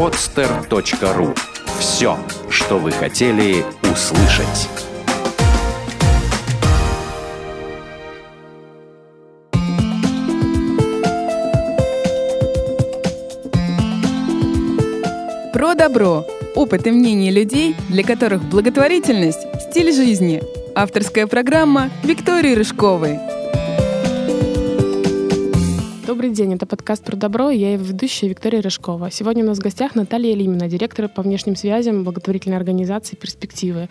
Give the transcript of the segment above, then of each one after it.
podster.ru Все, что вы хотели услышать. Про добро. Опыт и мнение людей, для которых благотворительность – стиль жизни. Авторская программа Виктории Рыжковой. Добрый день, это подкаст «Про добро», я его ведущая Виктория Рыжкова. Сегодня у нас в гостях Наталья Лимина, директор по внешним связям благотворительной организации «Перспективы».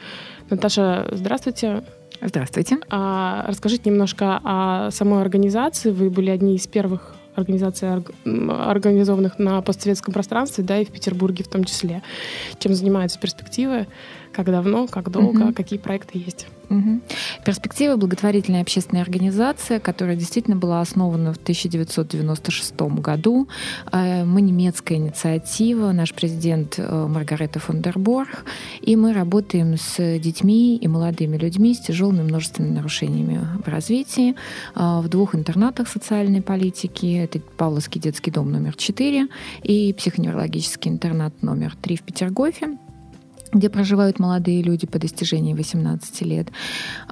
Наташа, здравствуйте. Здравствуйте. А, расскажите немножко о самой организации. Вы были одни из первых организаций, организованных на постсоветском пространстве, да, и в Петербурге в том числе. Чем занимаются перспективы, как давно, как долго, угу. какие проекты есть? Угу. Перспектива благотворительная общественная организация, которая действительно была основана в 1996 году. Э, мы немецкая инициатива, наш президент э, Маргарета фон дер Борг, и мы работаем с детьми и молодыми людьми с тяжелыми множественными нарушениями в развитии э, в двух интернатах социальной политики. Это Павловский детский дом номер 4 и психоневрологический интернат номер 3 в Петергофе где проживают молодые люди по достижении 18 лет.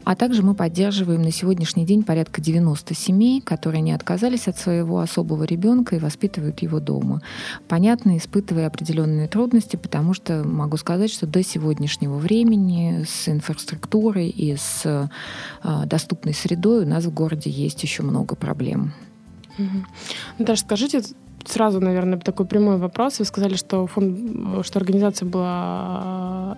А также мы поддерживаем на сегодняшний день порядка 90 семей, которые не отказались от своего особого ребенка и воспитывают его дома. Понятно, испытывая определенные трудности, потому что могу сказать, что до сегодняшнего времени с инфраструктурой и с э, доступной средой у нас в городе есть еще много проблем. Угу. Даже скажите, сразу, наверное, такой прямой вопрос. Вы сказали, что, фонд, что организация была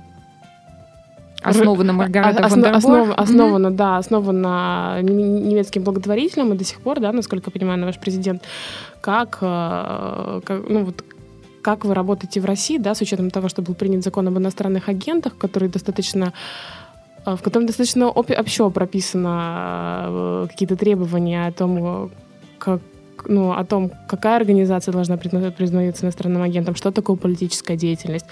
Основана Маргарита Осно, основ, Основана, mm-hmm. да, основана немецким благотворителем, и до сих пор, да, насколько я понимаю, ваш президент, как, э, как ну, вот, как вы работаете в России, да, с учетом того, что был принят закон об иностранных агентах, который достаточно э, в котором достаточно общо прописано э, какие-то требования о том, как, ну, о том, какая организация должна признаться иностранным агентом, что такое политическая деятельность.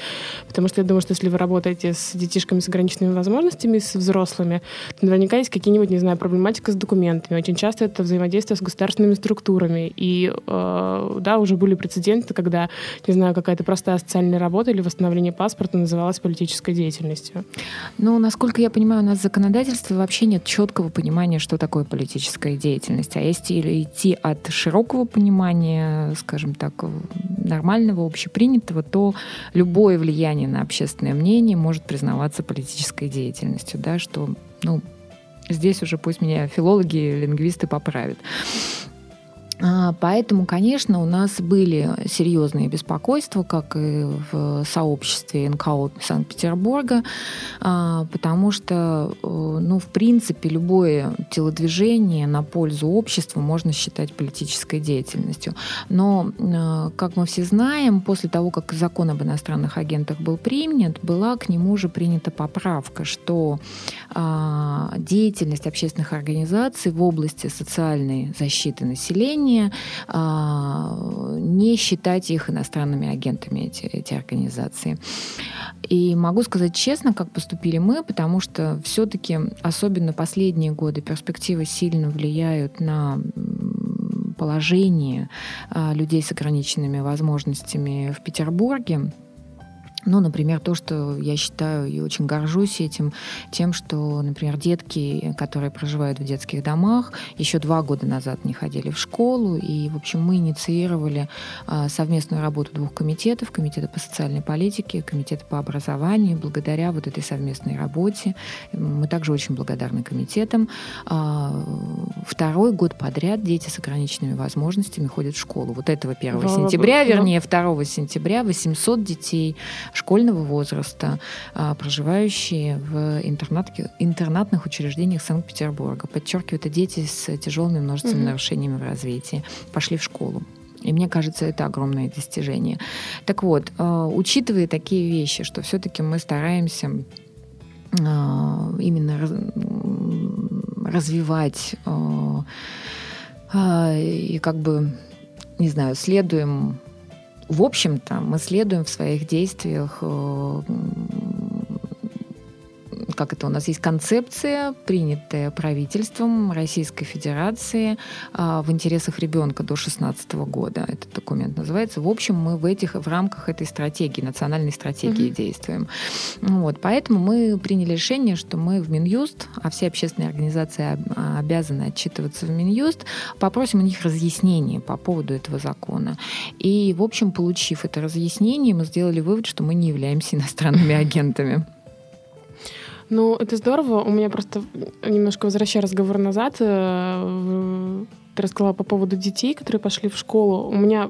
Потому что я думаю, что если вы работаете с детишками с ограниченными возможностями, с взрослыми, то наверняка есть какие-нибудь, не знаю, проблематика с документами. Очень часто это взаимодействие с государственными структурами. И, э, да, уже были прецеденты, когда, не знаю, какая-то простая социальная работа или восстановление паспорта называлась политической деятельностью. Ну, насколько я понимаю, у нас в законодательстве вообще нет четкого понимания, что такое политическая деятельность. А если идти от широкого широкого понимания, скажем так, нормального, общепринятого, то любое влияние на общественное мнение может признаваться политической деятельностью, да, что, ну, здесь уже пусть меня филологи, лингвисты поправят. А, поэтому, конечно, у нас были серьезные беспокойства, как и в сообществе НКО Санкт-Петербурга, а, потому что, э, ну, в принципе, любое телодвижение на пользу обществу можно считать политической деятельностью. Но, э, как мы все знаем, после того, как закон об иностранных агентах был принят, была к нему уже принята поправка, что а, деятельность общественных организаций в области социальной защиты населения решение а, не считать их иностранными агентами, эти, эти организации. И могу сказать честно, как поступили мы, потому что все-таки, особенно последние годы, перспективы сильно влияют на положение а, людей с ограниченными возможностями в Петербурге. Ну, например, то, что я считаю и очень горжусь этим, тем, что, например, детки, которые проживают в детских домах, еще два года назад не ходили в школу, и, в общем, мы инициировали а, совместную работу двух комитетов, комитета по социальной политике, комитета по образованию. Благодаря вот этой совместной работе мы также очень благодарны комитетам. А, второй год подряд дети с ограниченными возможностями ходят в школу. Вот этого 1 сентября, вернее, 2 сентября 800 детей школьного возраста, а, проживающие в интернатных учреждениях Санкт-Петербурга. Подчеркиваю, это дети с тяжелыми множественными mm-hmm. нарушениями в развитии. Пошли в школу. И мне кажется, это огромное достижение. Так вот, а, учитывая такие вещи, что все-таки мы стараемся а, именно развивать и как бы, не знаю, следуем в общем-то, мы следуем в своих действиях э, как это у нас есть концепция, принятая правительством Российской Федерации а, в интересах ребенка до 16 года. Этот документ называется. В общем, мы в этих в рамках этой стратегии, национальной стратегии mm-hmm. действуем. Вот, поэтому мы приняли решение, что мы в Минюст, а все общественные организации обязаны отчитываться в Минюст, попросим у них разъяснений по поводу этого закона. И, в общем, получив это разъяснение, мы сделали вывод, что мы не являемся иностранными агентами. Ну, это здорово. У меня просто немножко возвращая разговор назад, э, ты рассказала по поводу детей, которые пошли в школу. У меня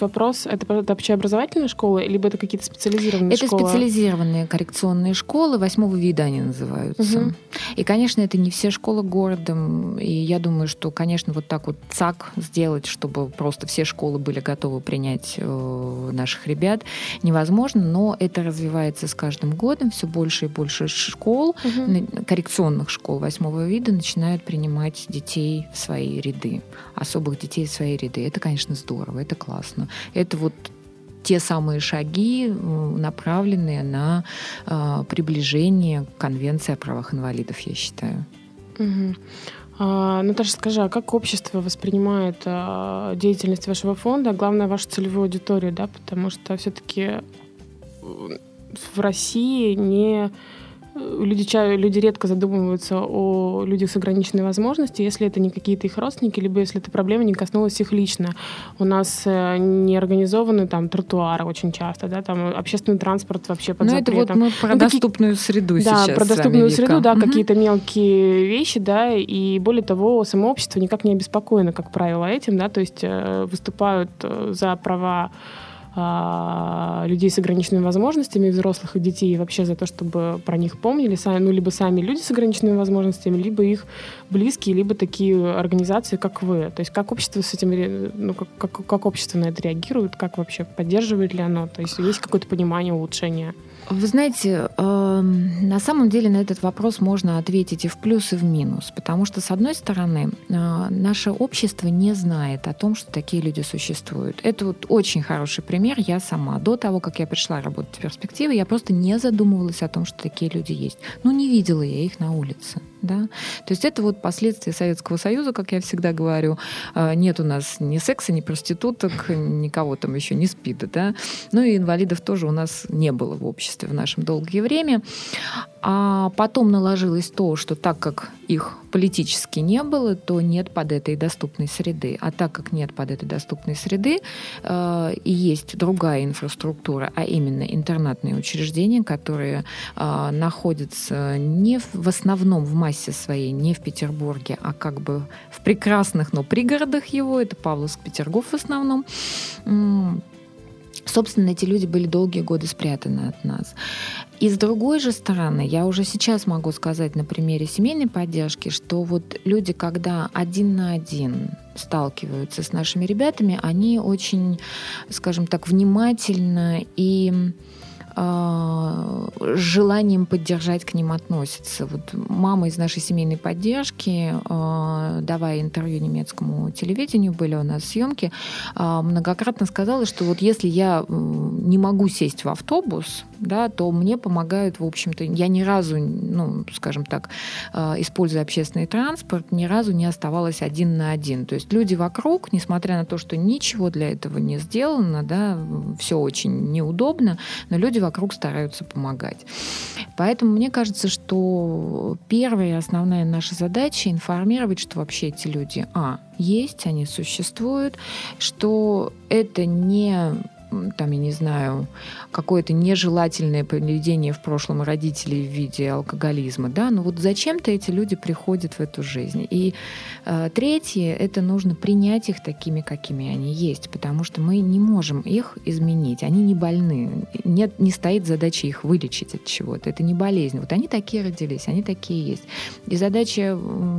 вопрос, это, это общеобразовательная школа, либо это какие-то специализированные это школы? Это специализированные коррекционные школы, восьмого вида они называются. Угу. И, конечно, это не все школы города, и я думаю, что, конечно, вот так вот ЦАК сделать, чтобы просто все школы были готовы принять э, наших ребят, невозможно, но это развивается с каждым годом, все больше и больше школ, угу. коррекционных школ восьмого вида начинают принимать детей в свои ряды, особых детей в свои ряды. Это, конечно, здорово, это классно. Это вот те самые шаги, направленные на э, приближение Конвенции о правах инвалидов, я считаю. Угу. А, Наташа, скажи, а как общество воспринимает а, деятельность вашего фонда, главное, вашу целевую аудиторию, да, потому что все-таки в России не люди, люди редко задумываются о людях с ограниченной возможностью, если это не какие-то их родственники, либо если эта проблема не коснулась их лично. У нас э, не организованы там тротуары очень часто, да, там общественный транспорт вообще под Ну, запретом. это вот мы про ну, доступную какие... среду да, сейчас Да, про доступную среду, да, угу. какие-то мелкие вещи, да, и более того, само общество никак не обеспокоено, как правило, этим, да, то есть э, выступают э, за права людей с ограниченными возможностями, взрослых и детей, и вообще за то, чтобы про них помнили, сами, ну, либо сами люди с ограниченными возможностями, либо их близкие, либо такие организации, как вы. То есть как общество с этим, ну, как, как, как общество на это реагирует, как вообще поддерживает ли оно? То есть есть какое-то понимание улучшения? Вы знаете, э, на самом деле на этот вопрос можно ответить и в плюс, и в минус. Потому что, с одной стороны, э, наше общество не знает о том, что такие люди существуют. Это вот очень хороший пример. Я сама. До того, как я пришла работать в перспективе, я просто не задумывалась о том, что такие люди есть. Ну, не видела я их на улице. Да? То есть это вот последствия Советского Союза, как я всегда говорю. Э, нет у нас ни секса, ни проституток, никого там еще не спит. Да? Ну и инвалидов тоже у нас не было в обществе в нашем долгое время. А потом наложилось то, что так как их политически не было, то нет под этой доступной среды. А так как нет под этой доступной среды, э, и есть другая инфраструктура, а именно интернатные учреждения, которые э, находятся не в, в основном в массе своей, не в Петербурге, а как бы в прекрасных, но пригородах его, это Павловск, Петергоф в основном, Собственно, эти люди были долгие годы спрятаны от нас. И с другой же стороны, я уже сейчас могу сказать на примере семейной поддержки, что вот люди, когда один на один сталкиваются с нашими ребятами, они очень, скажем так, внимательно и с желанием поддержать к ним относятся. Вот мама из нашей семейной поддержки, а, давая интервью немецкому телевидению, были у нас съемки, а, многократно сказала, что вот если я не могу сесть в автобус, да, то мне помогают, в общем-то, я ни разу, ну, скажем так, используя общественный транспорт, ни разу не оставалась один на один. То есть люди вокруг, несмотря на то, что ничего для этого не сделано, да, все очень неудобно, но люди вокруг стараются помогать. Поэтому мне кажется, что первая основная наша задача информировать, что вообще эти люди, а, есть, они существуют, что это не там, я не знаю, какое-то нежелательное поведение в прошлом родителей в виде алкоголизма, да, но вот зачем-то эти люди приходят в эту жизнь. И э, третье, это нужно принять их такими, какими они есть, потому что мы не можем их изменить, они не больны, нет, не стоит задача их вылечить от чего-то, это не болезнь. Вот они такие родились, они такие есть. И задача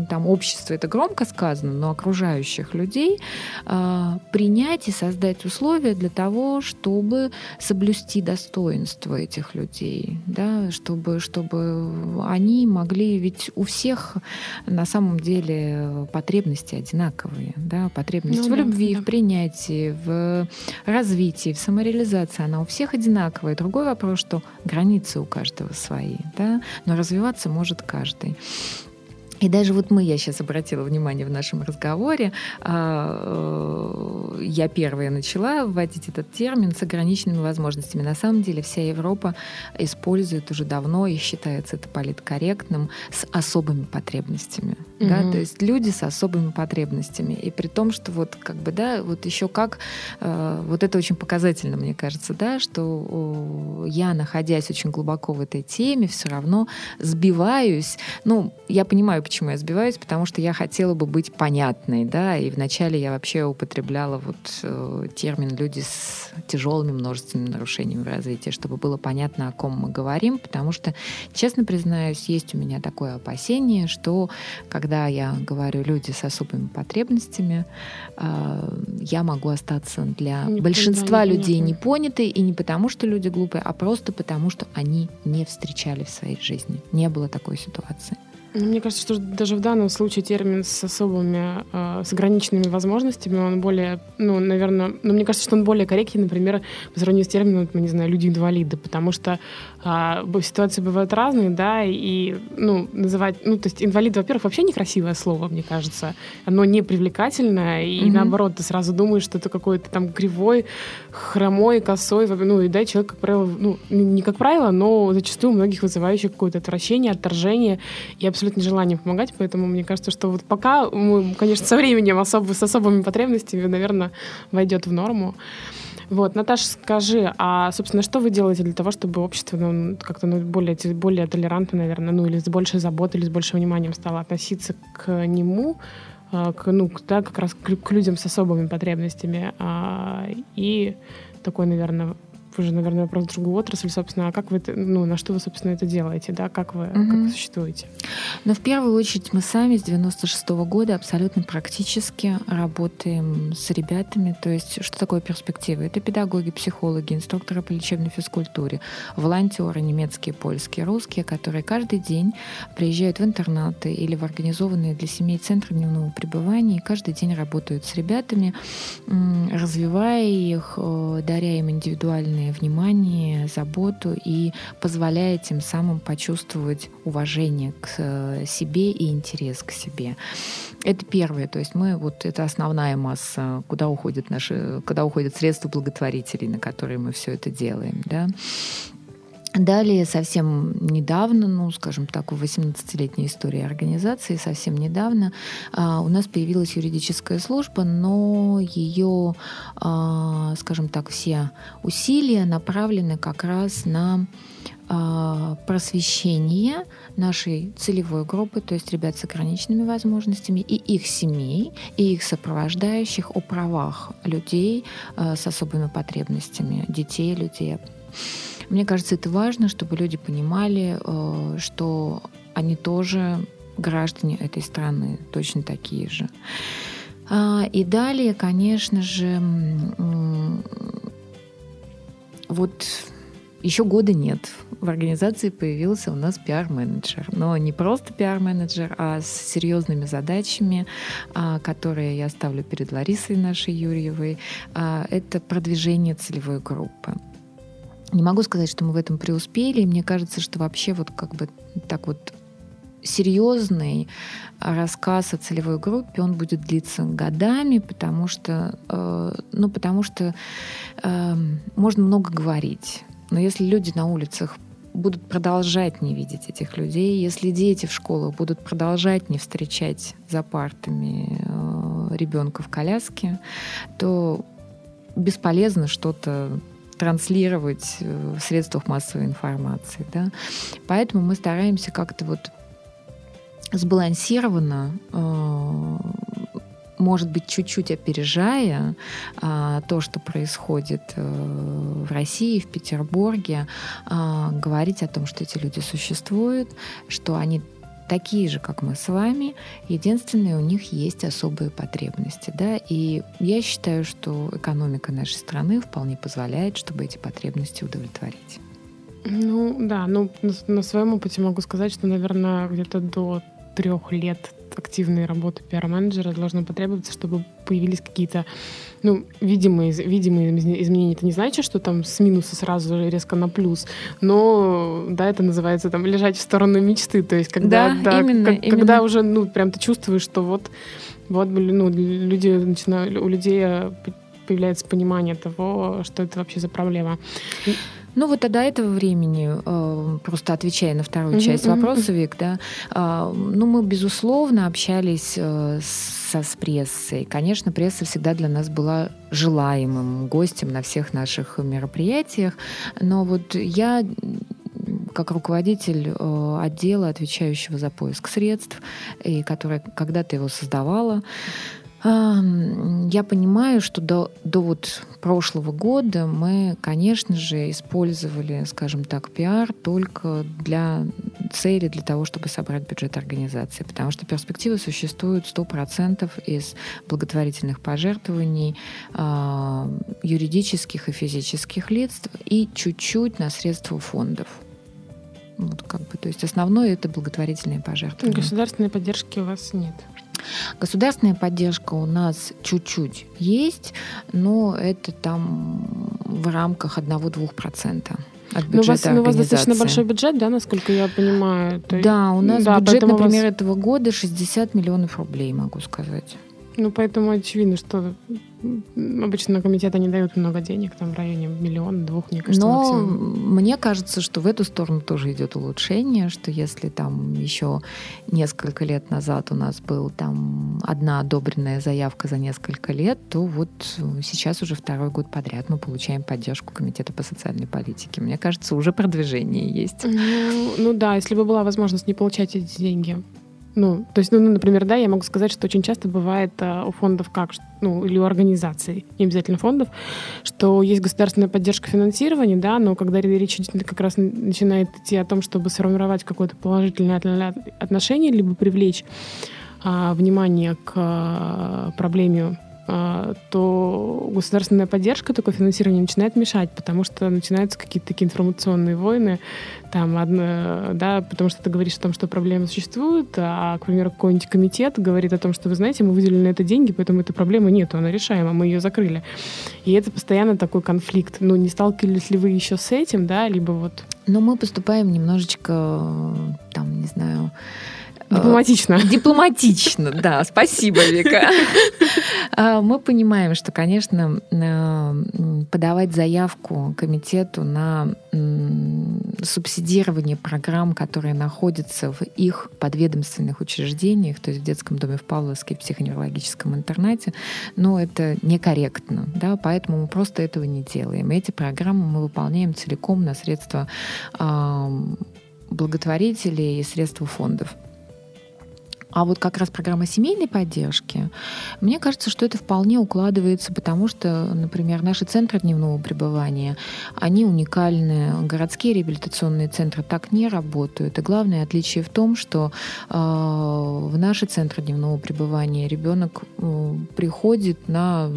там общества, это громко сказано, но окружающих людей э, принять и создать условия для того, чтобы соблюсти достоинство этих людей, да, чтобы, чтобы они могли, ведь у всех на самом деле потребности одинаковые, да, потребность ну, в любви, да. в принятии, в развитии, в самореализации, она у всех одинаковая. Другой вопрос, что границы у каждого свои, да, но развиваться может каждый. И даже вот мы, я сейчас обратила внимание в нашем разговоре, а, э, я первая начала вводить этот термин с ограниченными возможностями. На самом деле вся Европа использует уже давно и считается это политкорректным с особыми потребностями. Mm-hmm. Да? То есть люди с особыми потребностями. И при том, что вот как бы, да, вот еще как, э, вот это очень показательно, мне кажется, да, что я, находясь очень глубоко в этой теме, все равно сбиваюсь. Ну, я понимаю, почему я сбиваюсь, потому что я хотела бы быть понятной, да, и вначале я вообще употребляла вот э, термин «люди с тяжелыми множественными нарушениями развития», чтобы было понятно, о ком мы говорим, потому что, честно признаюсь, есть у меня такое опасение, что когда я говорю «люди с особыми потребностями», э, я могу остаться для не большинства не людей непонятой, и не потому, что люди глупые, а просто потому, что они не встречали в своей жизни. Не было такой ситуации. Ну, мне кажется, что даже в данном случае термин с особыми, э, с ограниченными возможностями, он более, ну, наверное, ну, мне кажется, что он более корректен, например, по сравнению с термином, мы не знаю, люди-инвалиды, потому что э, ситуации бывают разные, да, и, ну, называть, ну, то есть инвалид, во-первых, вообще некрасивое слово, мне кажется, оно не привлекательное, и mm-hmm. наоборот, ты сразу думаешь, что это какой-то там кривой, хромой, косой, ну, и да, человек, как правило, ну, не как правило, но зачастую у многих вызывающий какое-то отвращение, отторжение, и абсолютно желание помогать, поэтому мне кажется, что вот пока, мы, конечно, со временем особо, с особыми потребностями, наверное, войдет в норму. Вот, Наташа, скажи, а, собственно, что вы делаете для того, чтобы общество ну, как-то ну, более, более толерантно, наверное, ну, или с большей заботой, или с большим вниманием стало относиться к нему, а, к, ну, да, как раз к, к людям с особыми потребностями, а, и такой, наверное, уже, наверное, вопрос в другую отрасль, собственно, а как вы, ну, на что вы, собственно, это делаете, да, как вы, угу. как вы существуете? Но в первую очередь мы сами с 96 -го года абсолютно практически работаем с ребятами, то есть что такое перспектива? Это педагоги, психологи, инструкторы по лечебной физкультуре, волонтеры немецкие, польские, русские, которые каждый день приезжают в интернаты или в организованные для семей центры дневного пребывания и каждый день работают с ребятами, развивая их, э, даря им индивидуальные внимание, заботу и позволяет тем самым почувствовать уважение к э, себе и интерес к себе. Это первое, то есть мы вот это основная масса, куда уходят наши, куда уходят средства благотворителей, на которые мы все это делаем, да. Далее, совсем недавно, ну, скажем так, в 18-летней истории организации, совсем недавно а, у нас появилась юридическая служба, но ее, а, скажем так, все усилия направлены как раз на а, просвещение нашей целевой группы, то есть ребят с ограниченными возможностями, и их семей, и их сопровождающих о правах людей с особыми потребностями, детей, людей. Мне кажется, это важно, чтобы люди понимали, э, что они тоже граждане этой страны, точно такие же. А, и далее, конечно же, вот еще года нет. В организации появился у нас пиар-менеджер. Но не просто пиар-менеджер, а с серьезными задачами, а, которые я ставлю перед Ларисой нашей Юрьевой. А, это продвижение целевой группы. Не могу сказать, что мы в этом преуспели. Мне кажется, что вообще вот как бы так вот серьезный рассказ о целевой группе, он будет длиться годами, потому что, э, ну, потому что э, можно много говорить. Но если люди на улицах будут продолжать не видеть этих людей, если дети в школах будут продолжать не встречать за партами э, ребенка в коляске, то бесполезно что-то транслировать э, в средствах массовой информации. Да? Поэтому мы стараемся как-то вот сбалансированно э, может быть, чуть-чуть опережая а, то, что происходит а, в России, в Петербурге, а, говорить о том, что эти люди существуют, что они такие же, как мы с вами. Единственное, у них есть особые потребности. Да? И я считаю, что экономика нашей страны вполне позволяет, чтобы эти потребности удовлетворить. Ну да, ну на, своем опыте могу сказать, что, наверное, где-то до трех лет активной работы пиар-менеджера должно потребоваться, чтобы появились какие-то ну, видимые, видимые изменения. Это не значит, что там с минуса сразу резко на плюс, но да, это называется там лежать в сторону мечты. То есть когда, да, да, именно, как, именно. когда уже ну, прям ты чувствуешь, что вот, вот ну, люди начинают, у людей э, появляется понимание того, что это вообще за проблема. Ну вот до этого времени, э, просто отвечая на вторую mm-hmm, часть вопроса, Вик, да, э, ну мы, безусловно, общались э, со, с прессой. Конечно, пресса всегда для нас была желаемым гостем на всех наших мероприятиях, но вот я как руководитель отдела, отвечающего за поиск средств, и которая когда-то его создавала, я понимаю, что до, до вот прошлого года мы, конечно же, использовали, скажем так, пиар только для цели, для того, чтобы собрать бюджет организации, потому что перспективы существуют 100% из благотворительных пожертвований э, юридических и физических лиц и чуть-чуть на средства фондов. Вот как бы, то есть основное это благотворительные пожертвования. Государственной поддержки у вас нет. Государственная поддержка у нас чуть-чуть есть, но это там в рамках 1-2% от бюджета но у вас, но у вас достаточно большой бюджет, да, насколько я понимаю? То да, у нас да, бюджет, например, вас... этого года 60 миллионов рублей, могу сказать. Ну, поэтому очевидно, что обычно комитеты не дают много денег, там в районе миллиона, двух, мне кажется, Но максимум. мне кажется, что в эту сторону тоже идет улучшение, что если там еще несколько лет назад у нас был там одна одобренная заявка за несколько лет, то вот сейчас уже второй год подряд мы получаем поддержку Комитета по социальной политике. Мне кажется, уже продвижение есть. Ну, ну да, если бы была возможность не получать эти деньги ну, то есть, ну, ну, например, да, я могу сказать, что очень часто бывает а, у фондов как, ну, или у организаций, не обязательно фондов, что есть государственная поддержка финансирования, да, но когда речь как раз начинает идти о том, чтобы сформировать какое-то положительное отношение, либо привлечь а, внимание к а, проблеме то государственная поддержка, такое финансирование начинает мешать, потому что начинаются какие-то такие информационные войны, там, одно, да, потому что ты говоришь о том, что проблемы существуют, а, к примеру, какой-нибудь комитет говорит о том, что, вы знаете, мы выделили на это деньги, поэтому этой проблемы нету, она решаема, мы ее закрыли. И это постоянно такой конфликт. Ну, не сталкивались ли вы еще с этим, да, либо вот... Ну, мы поступаем немножечко, там, не знаю, Дипломатично. Э, дипломатично, да. Спасибо, Вика. Э, мы понимаем, что, конечно, подавать заявку комитету на субсидирование программ, которые находятся в их подведомственных учреждениях, то есть в детском доме в Павловске, в психоневрологическом интернате, ну, это некорректно, да, поэтому мы просто этого не делаем. эти программы мы выполняем целиком на средства благотворителей и средства фондов. А вот как раз программа семейной поддержки, мне кажется, что это вполне укладывается, потому что, например, наши центры дневного пребывания, они уникальны. Городские реабилитационные центры так не работают. И главное отличие в том, что э, в наши центры дневного пребывания ребенок э, приходит на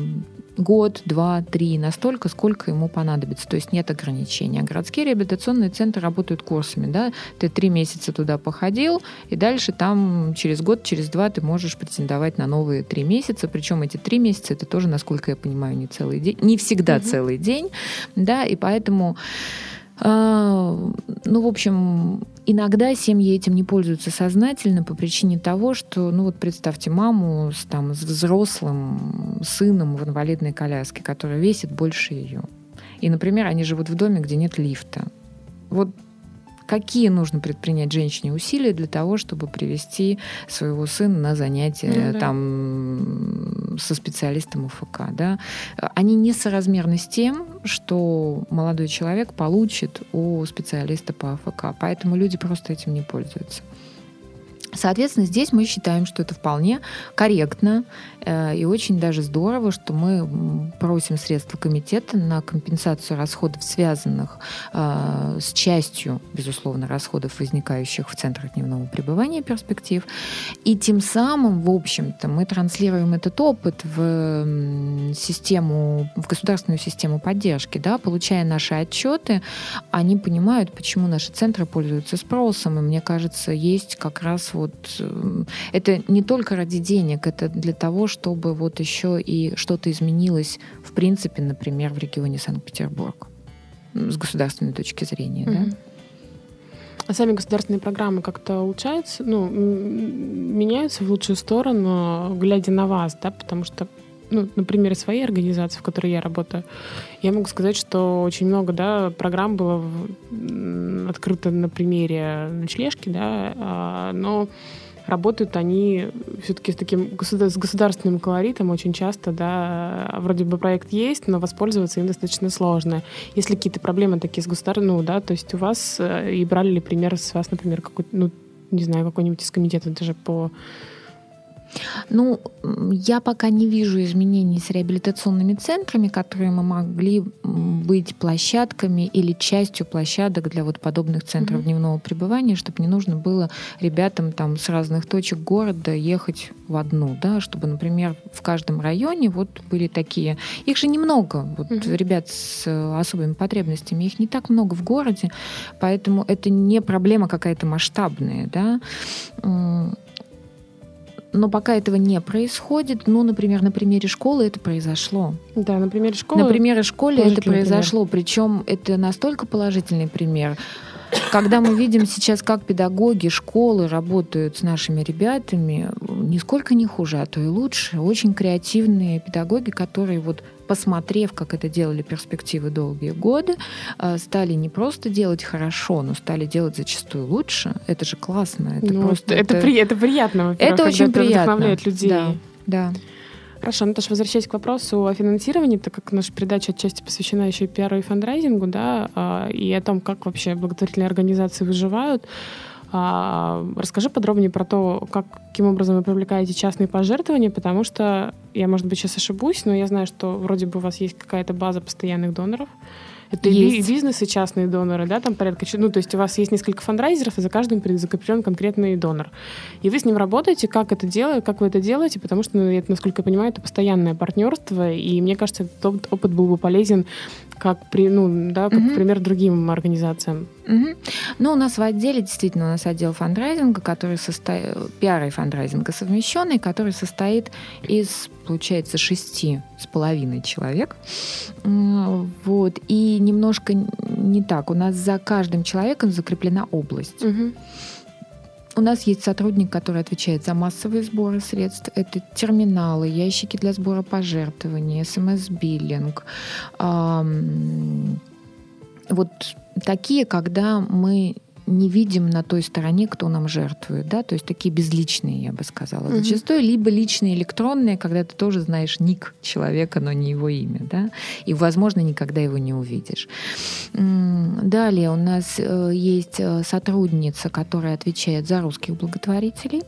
год, два, три, настолько, сколько ему понадобится. То есть нет ограничения. А городские реабилитационные центры работают курсами. Да? Ты три месяца туда походил, и дальше там через год, через два ты можешь претендовать на новые три месяца. Причем эти три месяца это тоже, насколько я понимаю, не целый день, не всегда угу. целый день. Да? И поэтому ну, в общем, иногда семьи этим не пользуются сознательно по причине того, что, ну вот представьте маму с, там, с взрослым сыном в инвалидной коляске, который весит больше ее. И, например, они живут в доме, где нет лифта. Вот какие нужно предпринять женщине усилия для того, чтобы привести своего сына на занятия ну, да. там со специалистом УФК, да? Они несоразмерны с тем, что молодой человек получит у специалиста по АФК, поэтому люди просто этим не пользуются. Соответственно, здесь мы считаем, что это вполне корректно и очень даже здорово, что мы просим средства комитета на компенсацию расходов, связанных э, с частью, безусловно, расходов, возникающих в центрах дневного пребывания перспектив. И тем самым, в общем-то, мы транслируем этот опыт в систему, в государственную систему поддержки, да, получая наши отчеты, они понимают, почему наши центры пользуются спросом, и мне кажется, есть как раз вот э, это не только ради денег, это для того, чтобы вот еще и что-то изменилось, в принципе, например, в регионе Санкт-Петербург с государственной точки зрения, mm-hmm. да. А сами государственные программы как-то улучшаются, ну, меняются в лучшую сторону, глядя на вас, да, потому что ну, на примере своей организации, в которой я работаю, я могу сказать, что очень много да, программ было открыто на примере ночлежки, да, а, но работают они все-таки с таким с государственным колоритом очень часто, да, вроде бы проект есть, но воспользоваться им достаточно сложно. Если какие-то проблемы такие с государственным, ну, да, то есть у вас, э, и брали ли пример с вас, например, какой-то, ну, не знаю, какой-нибудь из комитета даже по ну, я пока не вижу изменений с реабилитационными центрами, которые мы могли быть площадками или частью площадок для вот подобных центров mm-hmm. дневного пребывания, чтобы не нужно было ребятам там с разных точек города ехать в одну, да, чтобы, например, в каждом районе вот были такие. Их же немного, вот mm-hmm. ребят с особыми потребностями, их не так много в городе, поэтому это не проблема какая-то масштабная, да но пока этого не происходит, ну, например, на примере школы это произошло. Да, на примере школы. На примере школы это произошло, пример. причем это настолько положительный пример. Когда мы видим сейчас, как педагоги школы работают с нашими ребятами, нисколько не хуже, а то и лучше. Очень креативные педагоги, которые вот посмотрев, как это делали перспективы долгие годы, э, стали не просто делать хорошо, но стали делать зачастую лучше. Это же классно. Это ну, просто это, это, при, это приятно. Это очень это приятно. вдохновляет людей. Да, да. Хорошо, Наташа, возвращаясь к вопросу о финансировании, так как наша передача отчасти посвящена еще и пиару и фандрайзингу, да, а, и о том, как вообще благотворительные организации выживают, расскажи подробнее про то, как, каким образом вы привлекаете частные пожертвования, потому что я, может быть, сейчас ошибусь, но я знаю, что вроде бы у вас есть какая-то база постоянных доноров. Это есть. и бизнес, и частные доноры, да, там порядка... Ну, то есть у вас есть несколько фандрайзеров, и за каждым закреплен конкретный донор. И вы с ним работаете, как это делаете, как вы это делаете, потому что, ну, это, насколько я понимаю, это постоянное партнерство, и мне кажется, этот опыт был бы полезен как, при, ну, да, как угу. пример другим организациям. Угу. Ну, у нас в отделе действительно у нас отдел фандрайзинга, который состоит, пиара и фандрайзинга совмещенный, который состоит из, получается, шести с половиной человек. Вот. И немножко не так. У нас за каждым человеком закреплена область. Угу. У нас есть сотрудник, который отвечает за массовые сборы средств. Это терминалы, ящики для сбора пожертвований, смс-биллинг. Вот такие, когда мы не видим на той стороне, кто нам жертвует, да, то есть такие безличные, я бы сказала, mm-hmm. зачастую, либо личные электронные, когда ты тоже знаешь ник человека, но не его имя, да, и, возможно, никогда его не увидишь. Далее у нас э, есть э, сотрудница, которая отвечает за русских благотворителей.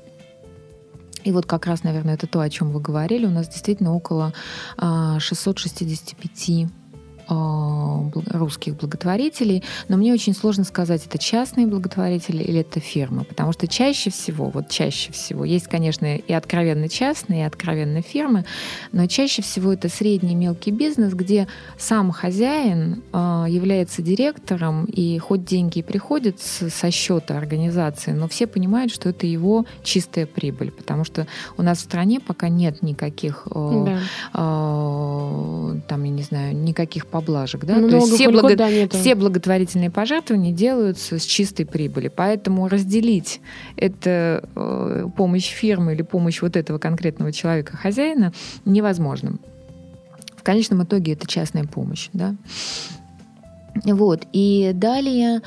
И вот как раз, наверное, это то, о чем вы говорили. У нас действительно около 665 а, а, русских благотворителей, но мне очень сложно сказать, это частные благотворители или это фирмы, потому что чаще всего, вот чаще всего, есть, конечно, и откровенно частные, и откровенно фирмы, но чаще всего это средний мелкий бизнес, где сам хозяин э, является директором, и хоть деньги и приходят со счета организации, но все понимают, что это его чистая прибыль, потому что у нас в стране пока нет никаких, э, да. э, там, я не знаю, никаких поблажек. Да? То есть все, благо... все благотворительные пожертвования делаются с чистой прибыли. Поэтому разделить это э, помощь фирмы или помощь вот этого конкретного человека, хозяина, невозможно. В конечном итоге это частная помощь. Да? Вот. И далее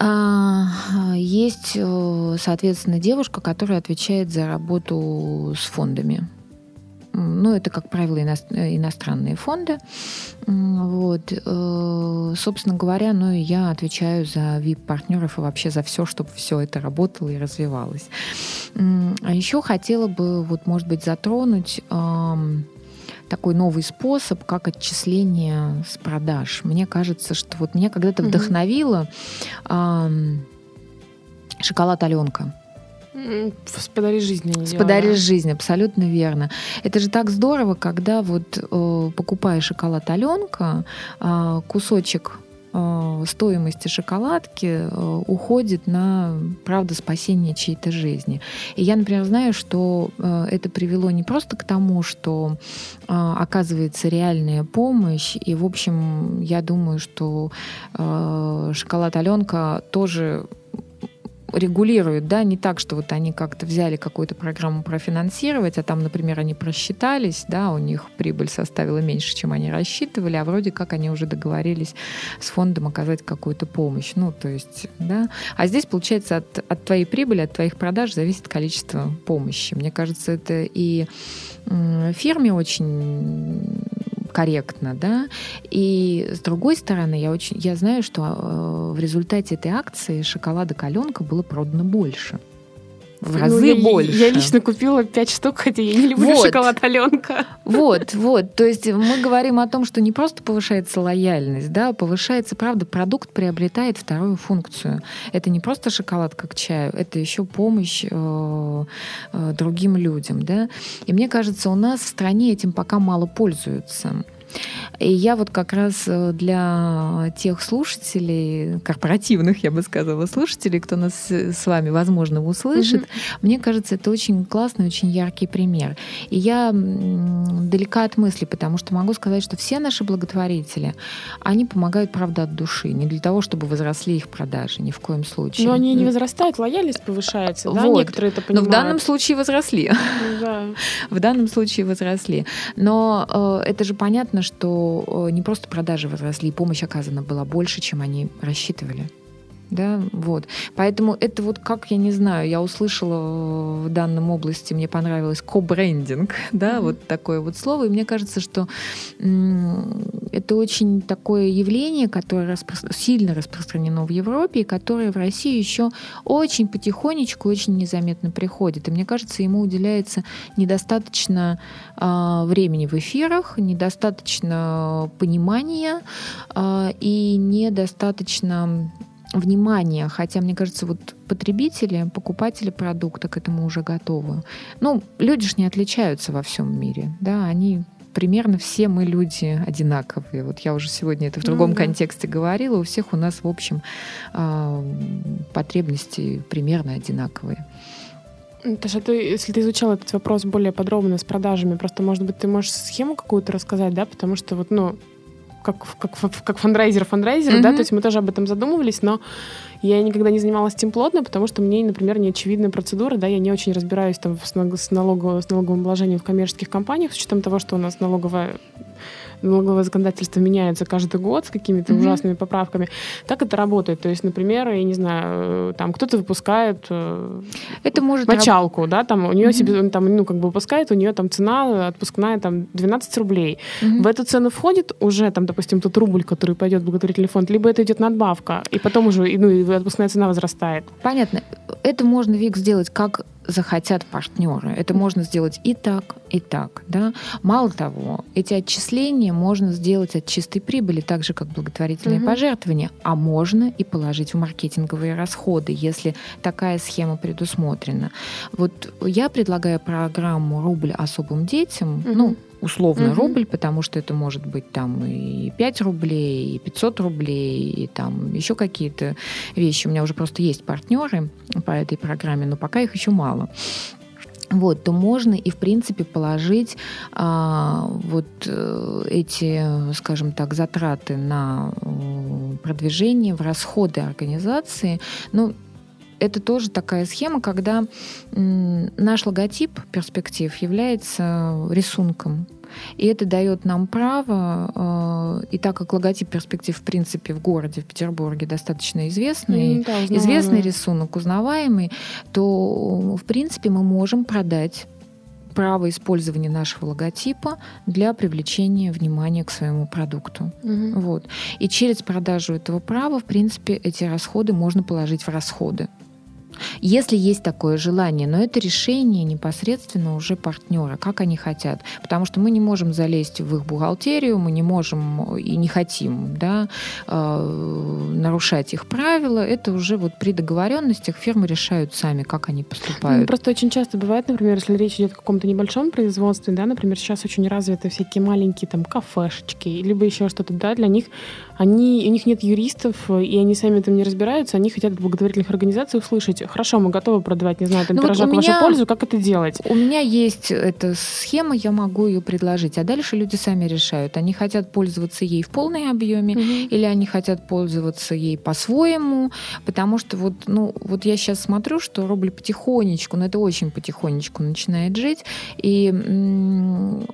а, есть, э, соответственно, девушка, которая отвечает за работу с фондами ну, это, как правило, иностранные фонды. Вот. Э, собственно говоря, ну, я отвечаю за VIP-партнеров и вообще за все, чтобы все это работало и развивалось. А еще хотела бы, вот, может быть, затронуть такой новый способ, как отчисление с продаж. Мне кажется, что вот меня когда-то угу. вдохновило шоколад Аленка. С подари жизни. С подари жизни, абсолютно верно. Это же так здорово, когда вот э, покупаешь шоколад Аленка, э, кусочек Э, стоимости шоколадки э, уходит на, правда, спасение чьей-то жизни. И я, например, знаю, что э, это привело не просто к тому, что оказывается реальная помощь, и, в общем, я думаю, что шоколад Аленка тоже регулируют, да, не так, что вот они как-то взяли какую-то программу профинансировать, а там, например, они просчитались, да, у них прибыль составила меньше, чем они рассчитывали, а вроде как они уже договорились с фондом оказать какую-то помощь. Ну, то есть, да. А здесь, получается, от, от твоей прибыли, от твоих продаж зависит количество помощи. Мне кажется, это и фирме очень корректно, да. И с другой стороны, я очень, я знаю, что э, в результате этой акции шоколада Каленка было продано больше. В ну, разы я, больше. Я лично купила пять штук, хотя я не люблю вот. шоколад Аленка. Вот, вот. То есть мы говорим о том, что не просто повышается лояльность, да, повышается, правда, продукт приобретает вторую функцию. Это не просто шоколад как чаю, это еще помощь э, э, другим людям, да. И мне кажется, у нас в стране этим пока мало пользуются. И я вот как раз э, для тех слушателей, корпоративных, я бы сказала, слушателей, кто нас с вами, возможно, услышит, mm мне кажется, это очень классный, очень яркий пример. И я далека от мысли, потому что могу сказать, что все наши благотворители, они помогают, правда, от души, не для того, чтобы возросли их продажи, ни в коем случае. Но они не возрастают, лояльность повышается, да, вот. некоторые это понимают. Но в данном случае возросли. Да. В данном случае возросли. Но э, это же понятно, что э, не просто продажи возросли, помощь оказана была больше, чем они рассчитывали да, вот. Поэтому это вот как, я не знаю, я услышала в данном области, мне понравилось ко-брендинг, да, mm-hmm. вот такое вот слово, и мне кажется, что это очень такое явление, которое распро- сильно распространено в Европе, и которое в России еще очень потихонечку, очень незаметно приходит. И мне кажется, ему уделяется недостаточно э, времени в эфирах, недостаточно понимания э, и недостаточно внимание, хотя, мне кажется, вот потребители, покупатели продукта к этому уже готовы. Ну, люди же не отличаются во всем мире, да, они примерно все мы люди одинаковые. Вот я уже сегодня это в другом ну, да. контексте говорила. У всех у нас, в общем, а, потребности примерно одинаковые. Таша, ты, если ты изучал этот вопрос более подробно с продажами, просто, может быть, ты можешь схему какую-то рассказать, да, потому что вот, ну, как, как, как фандрайзер фандрайзер, mm-hmm. да, то есть мы тоже об этом задумывались, но я никогда не занималась этим плотно, потому что мне, например, не очевидная процедура, да, я не очень разбираюсь там с, налоговым, с налоговым обложением в коммерческих компаниях, с учетом того, что у нас налоговая налоговое законодательство меняется каждый год с какими-то mm-hmm. ужасными поправками. Так это работает. То есть, например, я не знаю, там кто-то выпускает э, это может мочалку, раб... да, там у нее mm-hmm. себе, там, ну, как бы выпускает, у нее там цена отпускная там 12 рублей. Mm-hmm. В эту цену входит уже там, допустим, тот рубль, который пойдет в благотворительный фонд, либо это идет надбавка, и потом уже, ну, и отпускная цена возрастает. Понятно. Это можно, Вик, сделать как захотят партнеры. Это можно сделать и так, и так. Да? Мало того, эти отчисления можно сделать от чистой прибыли, так же, как благотворительные угу. пожертвования, а можно и положить в маркетинговые расходы, если такая схема предусмотрена. Вот я предлагаю программу «Рубль особым детям», угу. ну, условно угу. рубль, потому что это может быть там и 5 рублей, и 500 рублей, и там еще какие-то вещи. У меня уже просто есть партнеры по этой программе, но пока их еще мало вот, то можно и, в принципе, положить а, вот э, эти, скажем так, затраты на э, продвижение в расходы организации. Ну, это тоже такая схема, когда наш логотип перспектив является рисунком. И это дает нам право, э, и так как логотип перспектив, в принципе, в городе, в Петербурге достаточно известный, да, известный рисунок, узнаваемый, то, в принципе, мы можем продать право использования нашего логотипа для привлечения внимания к своему продукту. Мгм. Вот. И через продажу этого права, в принципе, эти расходы можно положить в расходы. Если есть такое желание, но это решение непосредственно уже партнера, как они хотят. Потому что мы не можем залезть в их бухгалтерию, мы не можем и не хотим да, э, нарушать их правила. Это уже вот при договоренностях фирмы решают сами, как они Ну, поступают. Просто очень часто бывает, например, если речь идет о каком-то небольшом производстве, да, например, сейчас очень развиты всякие маленькие там кафешечки, либо еще что-то, да, для них они, у них нет юристов, и они сами там не разбираются, они хотят от благотворительных организаций услышать, хорошо, мы готовы продавать, не знаю, там Ну вот пирожок у в вашу меня- пользу, как это делать? У меня есть эта схема, я могу ее предложить. А дальше люди сами решают. Они хотят пользоваться ей в полной объеме, или они хотят пользоваться ей по-своему, потому что вот, ну, вот я сейчас смотрю, что рубль потихонечку, но это очень потихонечку начинает жить, и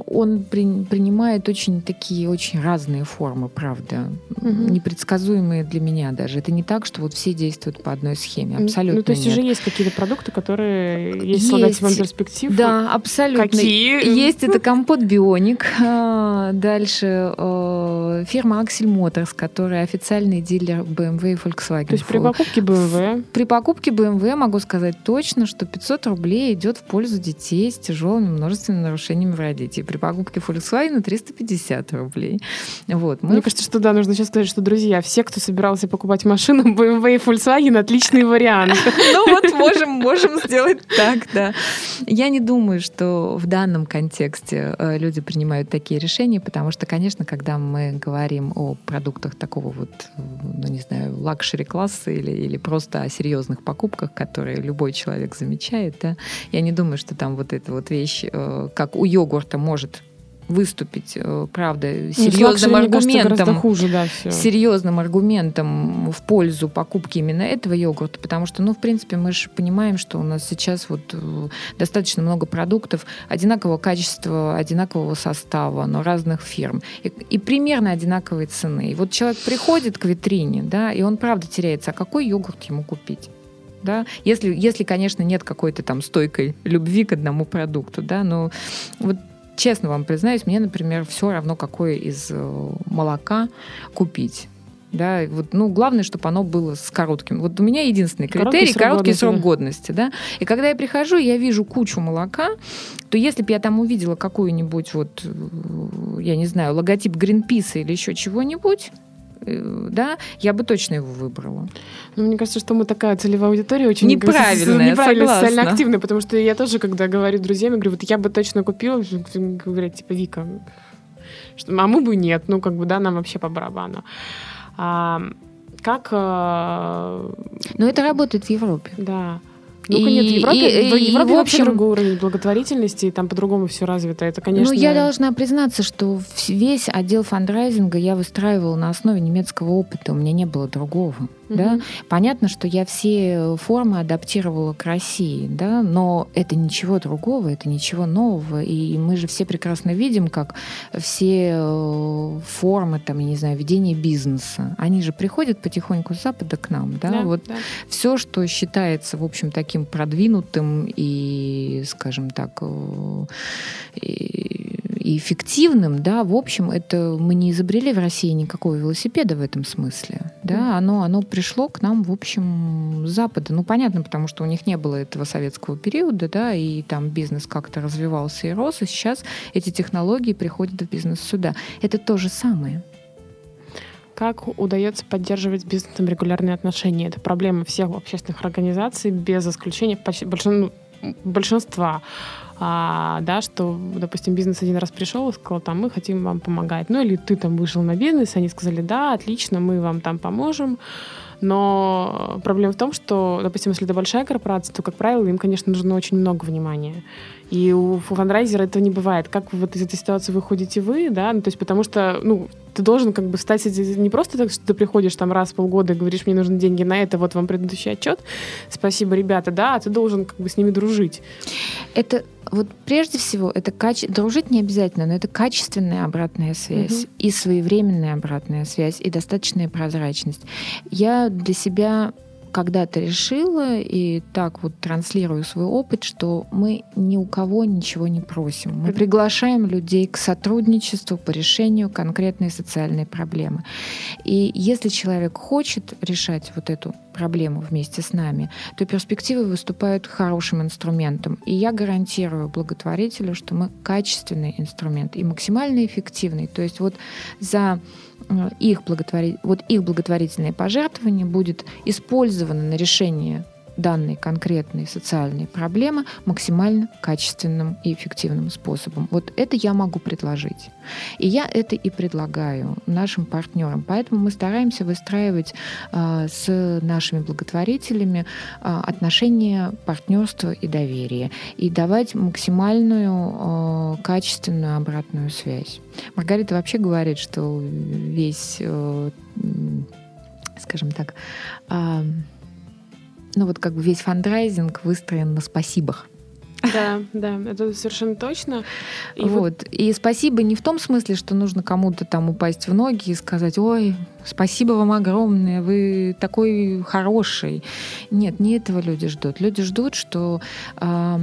он при- принимает очень такие очень разные формы, правда, Мгм. непредсказуемые для меня даже. Это не так, что вот все действуют по одной схеме, абсолютно Ну, то есть нет. уже есть какие-то продукты, которые есть, Есть. логотипом перспектив? Да, абсолютно. Какие? Есть это компот Бионик. А, Дальше э, фирма Axel Motors, которая официальный дилер BMW и Volkswagen. То есть при покупке BMW При покупке BMW могу сказать точно, что 500 рублей идет в пользу детей с тяжелыми множественными нарушениями в развитии. При покупке Volkswagen 350 рублей. Вот. Мы Мне кажется, что да, нужно сейчас сказать, что, друзья, все, кто собирался покупать машину, BMW и Volkswagen, отличный вариант. Ну вот можем, можем сделать так, да. Я не думаю, что в данном контексте э, люди принимают такие решения, потому что, конечно, когда мы говорим о продуктах такого вот, ну не знаю, luxury класса или, или просто о серьезных покупках, которые любой человек замечает, да, я не думаю, что там вот эта вот вещь, э, как у йогурта может выступить, э, правда, Ну, серьезным luxury, мне кажется, аргументом хуже, да, все. серьезным аргументом в пользу покупки именно этого йогурта, потому что, ну, в принципе, мы же понимаем, что у нас сейчас вот э, достаточно много продуктов одинакового качества, одинакового состава, но разных фирм. И, и примерно одинаковой цены. И вот человек приходит к витрине, да, и он правда теряется, а какой йогурт ему купить? Да? Если, если, конечно, нет какой-то там стойкой любви к одному продукту, да, но вот честно вам признаюсь, мне, например, все равно, какое из э, молока купить. Да, вот, ну, главное, чтобы оно было с коротким. Вот у меня единственный Короткий критерий срок короткий срок годности, да. И когда я прихожу, я вижу кучу молока, то если бы я там увидела какую-нибудь вот, э, я не знаю, логотип Гринписа или еще чего-нибудь, да, я бы точно его выбрала. Ну, мне кажется, что мы такая целевая аудитория очень Неправильная, неправильно социально активная, потому что я тоже, когда говорю друзьям, я говорю, вот я бы точно купила, говорят, типа, Вика, что, а мы бы нет, ну, как бы, да, нам вообще по барабану. А, как, э, Но это работает в Европе. да, ну, нет, в Европе, и- в и, Европе в вообще общем- другой уровень благотворительности, и там по-другому все развито. Это, конечно... Ну, я должна признаться, что весь отдел фандрайзинга я выстраивала на основе немецкого опыта. У меня не было другого. Да? Мгм. Понятно, что я все формы адаптировала к России, да, но это ничего другого, это ничего нового. И мы же все прекрасно видим, как все э, формы, там, я не знаю, ведения бизнеса, они же приходят потихоньку с Запада к нам. Да? Да, вот да. все, что считается, в общем, таким продвинутым и, скажем так, э, и и эффективным, да, в общем, это мы не изобрели в России никакого велосипеда в этом смысле, да, оно, оно пришло к нам, в общем, с Запада. Ну, понятно, потому что у них не было этого советского периода, да, и там бизнес как-то развивался и рос, и сейчас эти технологии приходят в бизнес сюда. Это то же самое. Как удается поддерживать с бизнесом регулярные отношения? Это проблема всех общественных организаций, без исключения почти большин- большинства. А, да, что, допустим, бизнес один раз пришел и сказал, там, мы хотим вам помогать. Ну, или ты там вышел на бизнес, они сказали, да, отлично, мы вам там поможем. Но проблема в том, что, допустим, если это большая корпорация, то, как правило, им, конечно, нужно очень много внимания. И у фандрайзера этого не бывает. Как вот из этой ситуации выходите вы, да? Ну, то есть потому что, ну, ты должен как бы стать не просто так, что ты приходишь там раз в полгода и говоришь, мне нужны деньги на это, вот вам предыдущий отчет, спасибо, ребята, да, а ты должен как бы с ними дружить. Это вот прежде всего, это каче... дружить не обязательно, но это качественная обратная связь Мгм. и своевременная обратная связь и достаточная прозрачность. Я для себя когда-то решила и так вот транслирую свой опыт, что мы ни у кого ничего не просим. Мы приглашаем людей к сотрудничеству по решению конкретной социальной проблемы. И если человек хочет решать вот эту проблему вместе с нами, то перспективы выступают хорошим инструментом. И я гарантирую благотворителю, что мы качественный инструмент и максимально эффективный. То есть вот за их, благотвори... вот их благотворительное пожертвование будет использовано на решение данной конкретной социальной проблемы максимально качественным и эффективным способом. Вот это я могу предложить. И я это и предлагаю нашим партнерам. Поэтому мы стараемся выстраивать э, с нашими благотворителями э, отношения партнерства и доверия и давать максимальную э, качественную обратную связь. Маргарита вообще говорит, что весь, э, скажем так, ну вот как бы весь фандрайзинг выстроен на спасибах. Да, да, это совершенно точно. И вот. И спасибо не в том смысле, что нужно кому-то там упасть в ноги и сказать, ой, спасибо вам огромное, вы такой хороший. Нет, не этого люди ждут. Люди ждут, что э,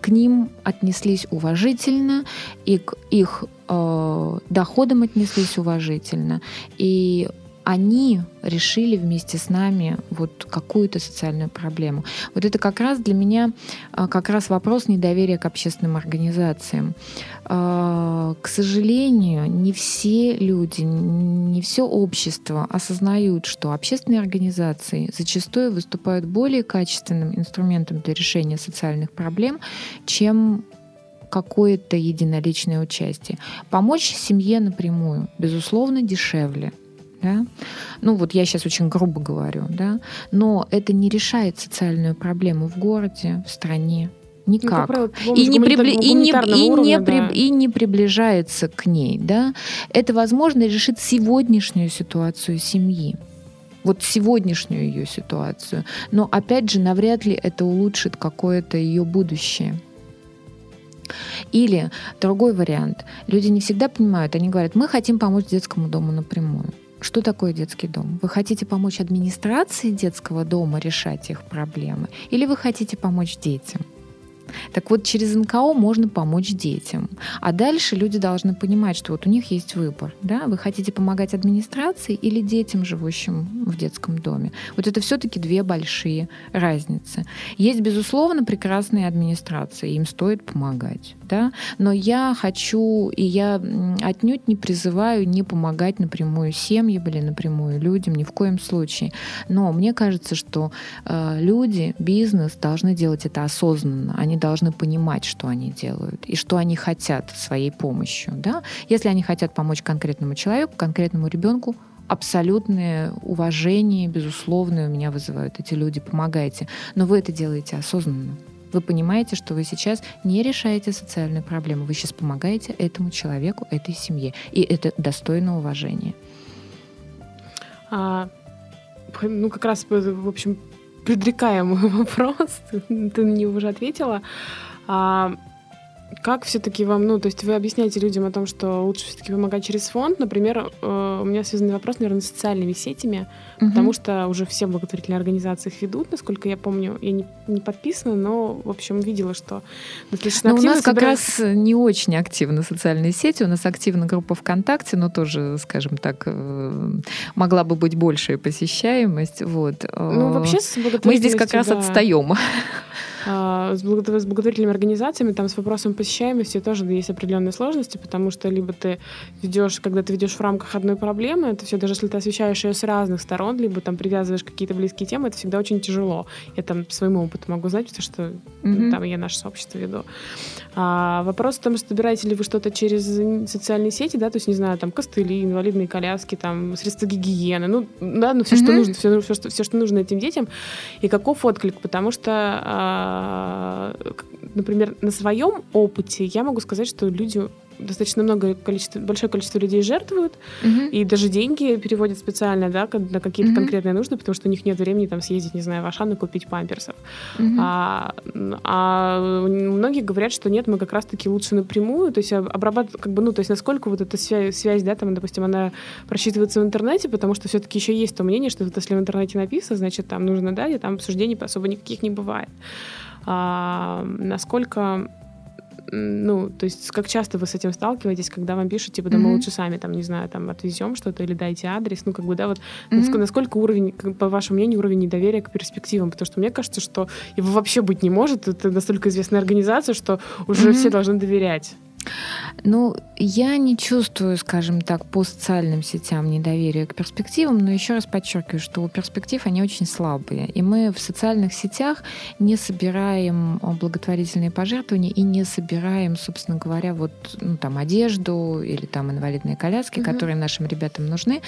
к ним отнеслись уважительно, и к их э, доходам отнеслись уважительно, и они решили вместе с нами вот какую-то социальную проблему. Вот это как раз для меня а, как раз вопрос недоверия к общественным организациям. А, к сожалению, не все люди, не все общество осознают, что общественные организации зачастую выступают более качественным инструментом для решения социальных проблем, чем какое-то единоличное участие. Помочь семье напрямую, безусловно, дешевле да? Ну вот я сейчас очень грубо говорю, да, но это не решает социальную проблему в городе, в стране, никак. Ну, правило, и, не прибли... и, не, и, уровня, не да. и не приближается к ней. Да? Это, возможно, решит сегодняшнюю ситуацию семьи. Вот сегодняшнюю ее ситуацию. Но, опять же, навряд ли это улучшит какое-то ее будущее. Или другой вариант. Люди не всегда понимают, они говорят, мы хотим помочь детскому дому напрямую. Что такое детский дом? Вы хотите помочь администрации детского дома решать их проблемы? Или вы хотите помочь детям? Так вот, через НКО можно помочь детям. А дальше люди должны понимать, что вот у них есть выбор. Да? Вы хотите помогать администрации или детям, живущим в детском доме? Вот это все-таки две большие разницы. Есть, безусловно, прекрасные администрации, им стоит помогать. Да? Но я хочу, и я отнюдь не призываю не помогать напрямую семьям или напрямую людям, ни в коем случае. Но мне кажется, что э, люди, бизнес должны делать это осознанно. Они должны понимать, что они делают и что они хотят своей помощью. Да? Если они хотят помочь конкретному человеку, конкретному ребенку, абсолютное уважение, безусловное у меня вызывают эти люди. Помогайте. Но вы это делаете осознанно. Вы понимаете, что вы сейчас не решаете социальную проблему. Вы сейчас помогаете этому человеку, этой семье. И это достойно уважения. А, ну, как раз, в общем, предрекаемый вопрос, ты на него уже ответила. Как все-таки вам, ну, то есть вы объясняете людям о том, что лучше все-таки помогать через фонд. Например, э, у меня связанный вопрос, наверное, с социальными сетями, угу. потому что уже все благотворительные организации их ведут, насколько я помню. Я не, не подписана, но, в общем, видела, что достаточно но активно у нас собираются... как раз не очень активны социальные сети. У нас активна группа ВКонтакте, но тоже, скажем так, э, могла бы быть большая посещаемость. Вот. Ну, вообще с Мы здесь как раз да. отстаем. А, с благотворительными организациями, там с вопросом посещаемости тоже есть определенные сложности, потому что либо ты ведешь, когда ты ведешь в рамках одной проблемы, это все, даже если ты освещаешь ее с разных сторон, либо там привязываешь какие-то близкие темы, это всегда очень тяжело. Я там своему опыту могу знать, потому что mm-hmm. там я наше сообщество веду. А, вопрос в том, что собираете ли вы что-то через социальные сети, да, то есть, не знаю, там костыли, инвалидные коляски, там средства гигиены, ну, да, ну все, mm-hmm. что нужно, все, все, что, все, что нужно этим детям, и каков отклик, потому что а, например, на своем опыте я могу сказать, что люди достаточно много количество, большое количество людей жертвуют, угу. и даже деньги переводят специально, да, на какие-то угу. конкретные нужды, потому что у них нет времени там съездить, не знаю, в Ашан и купить памперсов. Угу. А, а многие говорят, что нет, мы как раз-таки лучше напрямую, то есть обрабатывать, как бы, ну, то есть насколько вот эта связь, связь, да, там, допустим, она просчитывается в интернете, потому что все-таки еще есть то мнение, что вот если в интернете написано, значит, там нужно дать, и там обсуждений особо никаких не бывает. А, насколько ну, то есть как часто вы с этим сталкиваетесь, когда вам пишут, типа, да мы mm-hmm. лучше сами, там, не знаю, там, отвезем что-то или дайте адрес, ну, как бы, да, вот, mm-hmm. насколько уровень, по вашему мнению, уровень недоверия к перспективам, потому что мне кажется, что его вообще быть не может, это настолько известная организация, что уже mm-hmm. все должны доверять. Ну, я не чувствую, скажем так, по социальным сетям недоверия к перспективам, но еще раз подчеркиваю, что у перспектив они очень слабые. И мы в социальных сетях не собираем благотворительные пожертвования и не собираем, собственно говоря, вот ну, там одежду или там инвалидные коляски, угу. которые нашим ребятам нужны.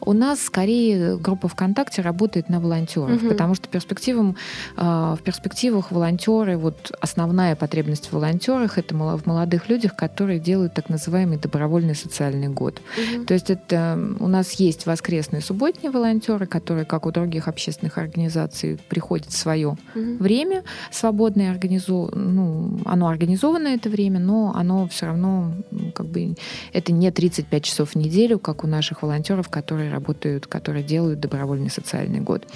У нас скорее группа ВКонтакте работает на волонтеров, угу. потому что перспективам, в перспективах волонтеры, вот основная потребность в волонтерах это в молодых людях, которые делают так называемый добровольный социальный год. Угу. То есть это у нас есть воскресные субботние волонтеры, которые, как у других общественных организаций, приходят в свое угу. время свободное, организу... ну, оно организовано это время, но оно все равно как бы это не 35 часов в неделю, как у наших волонтеров, которые работают, которые делают добровольный социальный год.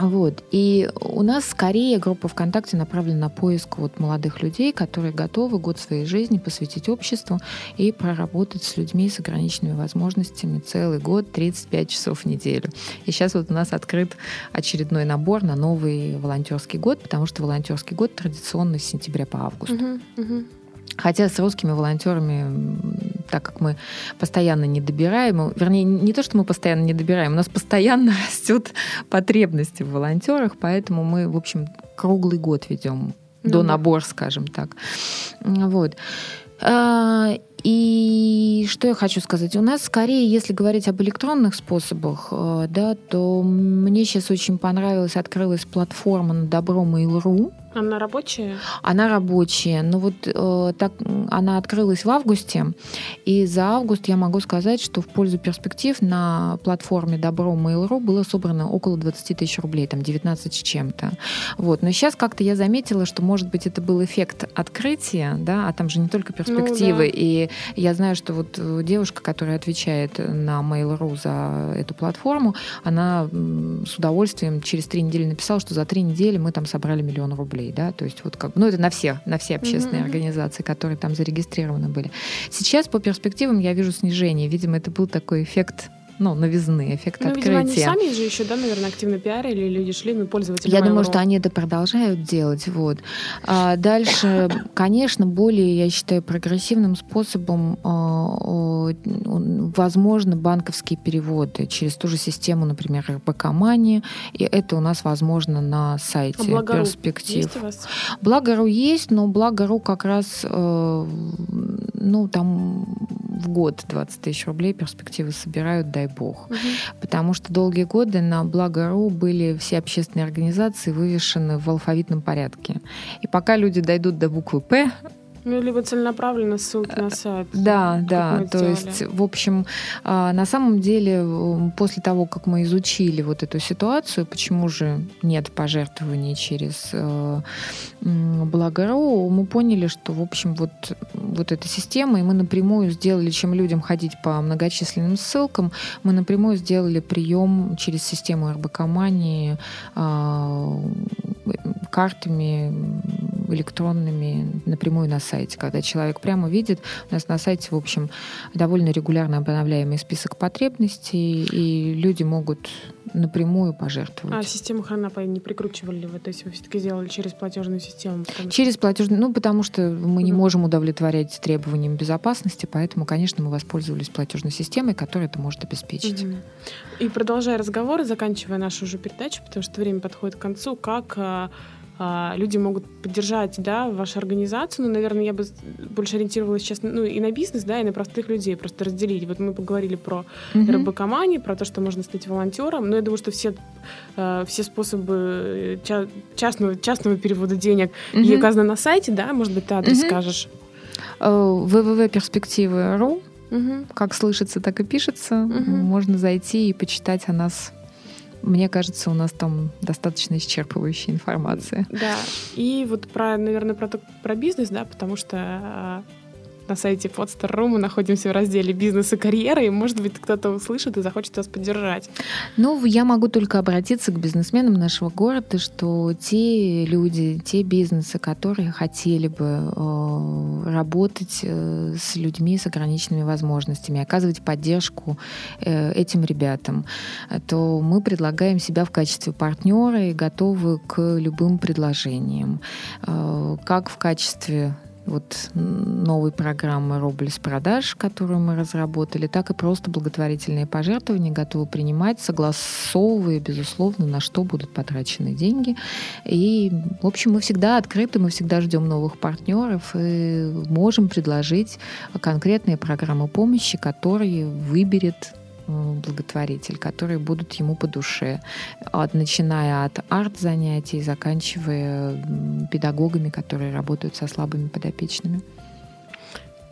Вот. И у нас скорее группа ВКонтакте направлена на поиск вот молодых людей, которые готовы год своей жизни посвятить обществу и проработать с людьми с ограниченными возможностями целый год, 35 часов в неделю. И сейчас вот у нас открыт очередной набор на новый волонтерский год, потому что волонтерский год традиционно с сентября по август. Uh-huh, uh-huh. Хотя с русскими волонтерами, так как мы постоянно не добираем, вернее, не то, что мы постоянно не добираем, у нас постоянно растет потребности в волонтерах, поэтому мы, в общем, круглый год ведем ну, до набор, скажем так. Вот. А, и что я хочу сказать? У нас скорее, если говорить об электронных способах, э, да, то мне сейчас очень понравилась, открылась платформа на Добро Mail.ru. Она рабочая? Она рабочая. Но вот э, так она открылась в августе, и за август я могу сказать, что в пользу перспектив на платформе Добро Mail.ru было собрано около 20 тысяч рублей, там 19 с чем-то. Вот. Но сейчас как-то я заметила, что, может быть, это был эффект открытия, да, а там же не только перспективы. Ну, да. И я знаю, что вот девушка, которая отвечает на Mail.ru за эту платформу, она с удовольствием через три недели написала, что за три недели мы там собрали миллион рублей рублей, да, то есть вот как, ну это на все, на все общественные mm-hmm. организации, которые там зарегистрированы были. Сейчас по перспективам я вижу снижение, видимо, это был такой эффект ну, новизны, эффект ну, открытия. Видимо, они сами же еще, да, наверное, активно пиарили, люди шли, ну, пользователи. Я думаю, что они это продолжают делать, вот. А дальше, конечно, более, я считаю, прогрессивным способом а, возможно банковские переводы через ту же систему, например, РБК Мани, и это у нас возможно на сайте а перспектив. Есть у вас? Благору есть, но Благору как раз, э, ну, там в год 20 тысяч рублей перспективы собирают, дай бог. Угу. Потому что долгие годы на Благо.ру были все общественные организации вывешены в алфавитном порядке. И пока люди дойдут до буквы «П», ну, либо целенаправленно ссылки на сайт. Да, да. То сделали. есть, в общем, а, на самом деле, после того, как мы изучили вот эту ситуацию, почему же нет пожертвований через э, Благо.ру, мы поняли, что, в общем, вот, вот эта система, и мы напрямую сделали, чем людям ходить по многочисленным ссылкам, мы напрямую сделали прием через систему РБК Мани а, картами электронными напрямую на сайте, когда человек прямо видит, у нас на сайте, в общем, довольно регулярно обновляемый список потребностей, и люди могут напрямую пожертвовать. А систему Хранапа не прикручивали ли вы? То есть вы все-таки сделали через платежную систему? Через платежную, ну, потому что мы не можем удовлетворять требованиям безопасности, поэтому, конечно, мы воспользовались платежной системой, которая это может обеспечить. Угу. И продолжая разговор, заканчивая нашу уже передачу, потому что время подходит к концу, как а, люди могут поддержать да, вашу организацию. Ну, наверное, я бы больше ориентировалась сейчас ну, и на бизнес, да, и на простых людей, просто разделить. Вот мы поговорили про mm-hmm. РБК Мани, про то, что можно стать волонтером. Но я думаю, что все, э, все способы частного, частного перевода денег mm-hmm. указаны на сайте, да, может быть, ты адрес mm-hmm. скажешь. www.перспективы.ру угу. Как слышится, так и пишется. Угу. Можно зайти и почитать о нас мне кажется, у нас там достаточно исчерпывающая информация. Да. И вот про, наверное, про, про бизнес, да, потому что а, на сайте Podster.ru мы находимся в разделе «Бизнес и карьера», и, может быть, кто-то услышит и захочет вас поддержать. Ну, я могу только обратиться к бизнесменам нашего города, что те люди, те бизнесы, которые хотели бы э, работать э, с людьми с ограниченными возможностями, оказывать поддержку э, этим ребятам, то мы предлагаем себя в качестве партнера и готовы к любым предложениям. Э, как в качестве вот новой программы «Рубль продаж», которую мы разработали, так и просто благотворительные пожертвования готовы принимать, согласовывая, безусловно, на что будут потрачены деньги. И, в общем, мы всегда открыты, мы всегда ждем новых партнеров и можем предложить конкретные программы помощи, которые выберет благотворитель, которые будут ему по душе, от, начиная от арт-занятий, заканчивая педагогами, которые работают со слабыми подопечными.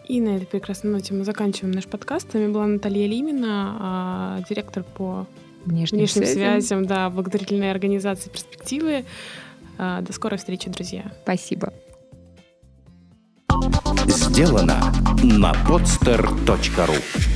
И на этой прекрасной ноте мы заканчиваем наш подкаст. С вами была Наталья Лимина, а, директор по внешним, внешним связям. связям, да, благотворительной организации «Перспективы». А, до скорой встречи, друзья. Спасибо. Сделано на podster.ru